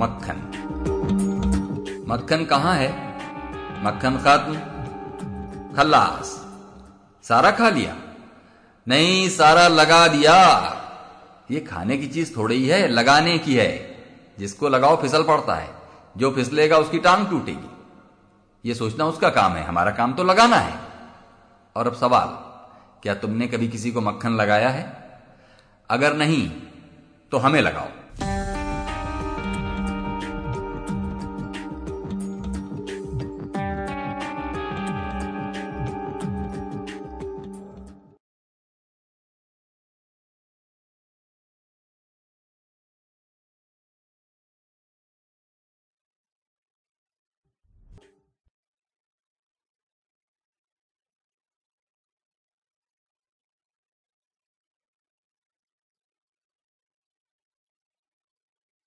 मक्खन। मक्खन कहाँ है? मक्खन खत्म। खल्लास। सारा खा लिया? नहीं, सारा लगा दिया। ये खाने की चीज़ थोड़ी है लगाने की है। जिसको लगाओ फिसल पड़ता है। जो फिसलेगा उसकी टांग टूटेगी। ये सोचना उसका काम है। हमारा काम तो लगाना है। और अब सवाल, क्या तुमने कभी किसी को मक्खन लगाया है? अगर नहीं तो हमें लगाओ।